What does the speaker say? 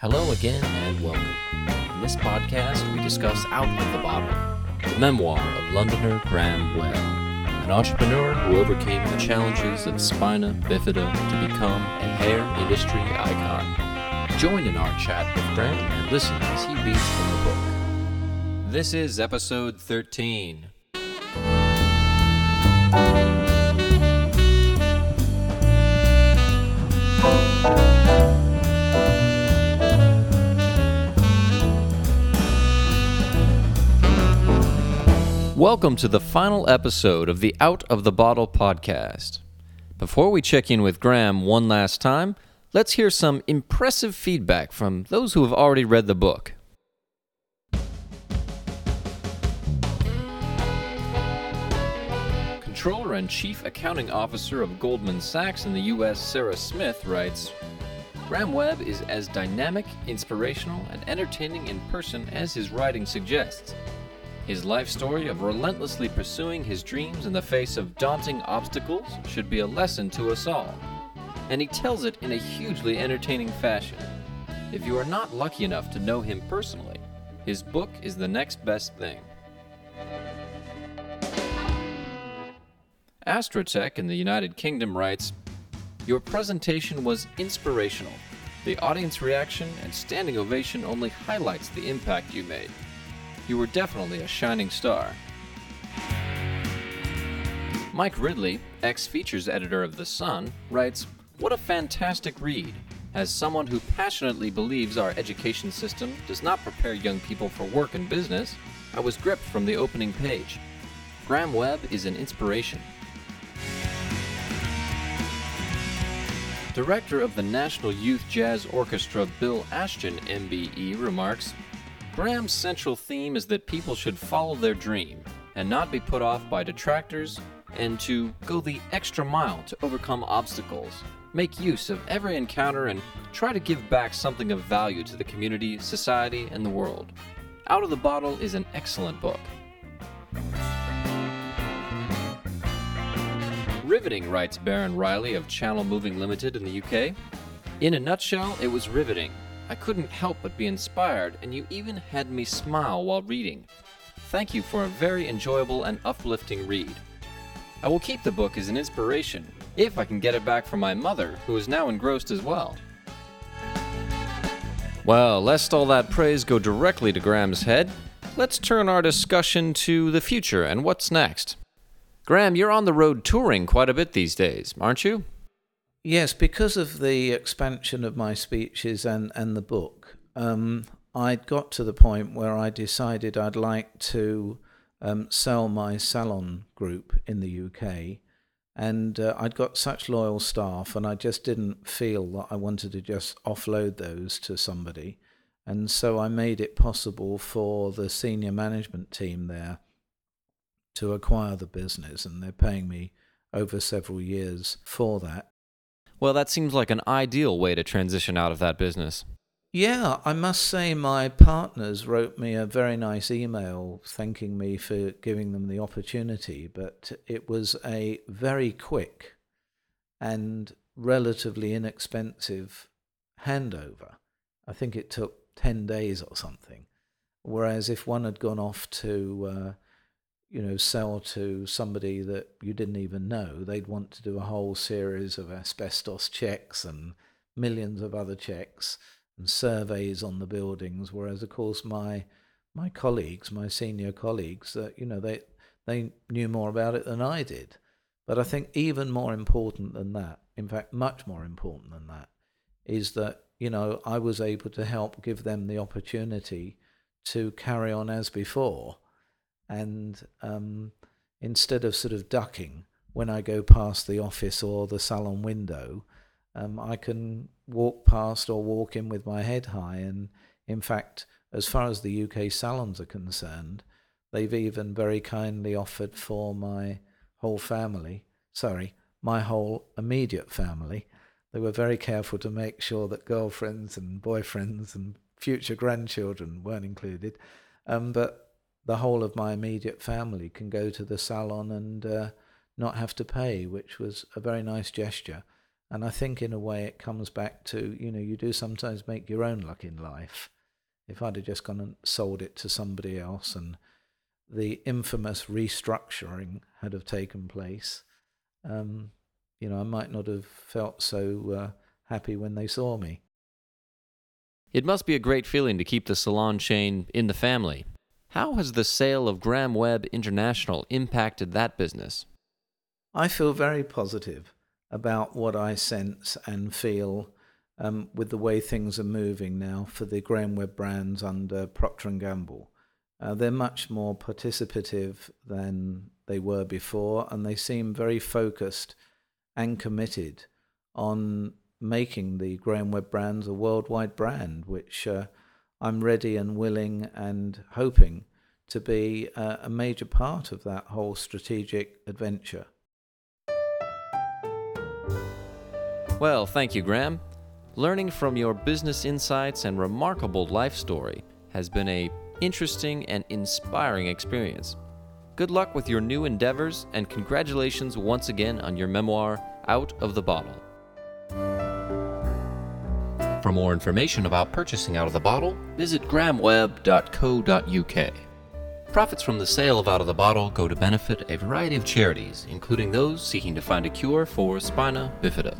Hello again and welcome. In this podcast, we discuss Out of the Bottle, the memoir of Londoner Graham Webb, an entrepreneur who overcame the challenges of spina bifida to become a hair industry icon. Join in our chat with Graham and listen as he reads from the book. This is episode 13. Welcome to the final episode of the Out of the Bottle podcast. Before we check in with Graham one last time, let's hear some impressive feedback from those who have already read the book. Controller and Chief Accounting Officer of Goldman Sachs in the U.S., Sarah Smith, writes Graham Webb is as dynamic, inspirational, and entertaining in person as his writing suggests. His life story of relentlessly pursuing his dreams in the face of daunting obstacles should be a lesson to us all. And he tells it in a hugely entertaining fashion. If you are not lucky enough to know him personally, his book is the next best thing. Astrotech in the United Kingdom writes Your presentation was inspirational. The audience reaction and standing ovation only highlights the impact you made. You were definitely a shining star. Mike Ridley, ex features editor of The Sun, writes What a fantastic read. As someone who passionately believes our education system does not prepare young people for work and business, I was gripped from the opening page. Graham Webb is an inspiration. Director of the National Youth Jazz Orchestra Bill Ashton, MBE, remarks Graham's central theme is that people should follow their dream and not be put off by detractors, and to go the extra mile to overcome obstacles, make use of every encounter, and try to give back something of value to the community, society, and the world. Out of the Bottle is an excellent book. Riveting, writes Baron Riley of Channel Moving Limited in the UK. In a nutshell, it was riveting. I couldn't help but be inspired, and you even had me smile while reading. Thank you for a very enjoyable and uplifting read. I will keep the book as an inspiration, if I can get it back from my mother, who is now engrossed as well. Well, lest all that praise go directly to Graham's head, let's turn our discussion to the future and what's next. Graham, you're on the road touring quite a bit these days, aren't you? Yes, because of the expansion of my speeches and, and the book, um, I got to the point where I decided I'd like to um, sell my salon group in the UK. And uh, I'd got such loyal staff, and I just didn't feel that I wanted to just offload those to somebody. And so I made it possible for the senior management team there to acquire the business, and they're paying me over several years for that. Well, that seems like an ideal way to transition out of that business. Yeah, I must say my partners wrote me a very nice email thanking me for giving them the opportunity, but it was a very quick and relatively inexpensive handover. I think it took 10 days or something. Whereas if one had gone off to uh, you know, sell to somebody that you didn't even know, they'd want to do a whole series of asbestos checks and millions of other checks and surveys on the buildings. Whereas, of course, my my colleagues, my senior colleagues, uh, you know, they they knew more about it than I did. But I think even more important than that, in fact, much more important than that, is that you know I was able to help give them the opportunity to carry on as before and um, instead of sort of ducking when I go past the office or the salon window, um, I can walk past or walk in with my head high. And in fact, as far as the UK salons are concerned, they've even very kindly offered for my whole family, sorry, my whole immediate family. They were very careful to make sure that girlfriends and boyfriends and future grandchildren weren't included. Um, but the whole of my immediate family can go to the salon and uh, not have to pay, which was a very nice gesture. And I think, in a way, it comes back to you know, you do sometimes make your own luck in life. If I'd have just gone and sold it to somebody else and the infamous restructuring had have taken place, um, you know, I might not have felt so uh, happy when they saw me. It must be a great feeling to keep the salon chain in the family. How has the sale of Graham Webb International impacted that business? I feel very positive about what I sense and feel um, with the way things are moving now for the Graham Webb brands under Procter & Gamble. Uh, they're much more participative than they were before, and they seem very focused and committed on making the Graham Webb brands a worldwide brand, which uh, I'm ready and willing and hoping to be uh, a major part of that whole strategic adventure. Well, thank you, Graham. Learning from your business insights and remarkable life story has been a interesting and inspiring experience. Good luck with your new endeavors and congratulations once again on your memoir, Out of the Bottle. For more information about purchasing Out of the Bottle, visit grahamwebb.co.uk. Profits from the sale of Out of the Bottle go to benefit a variety of charities, including those seeking to find a cure for spina bifida.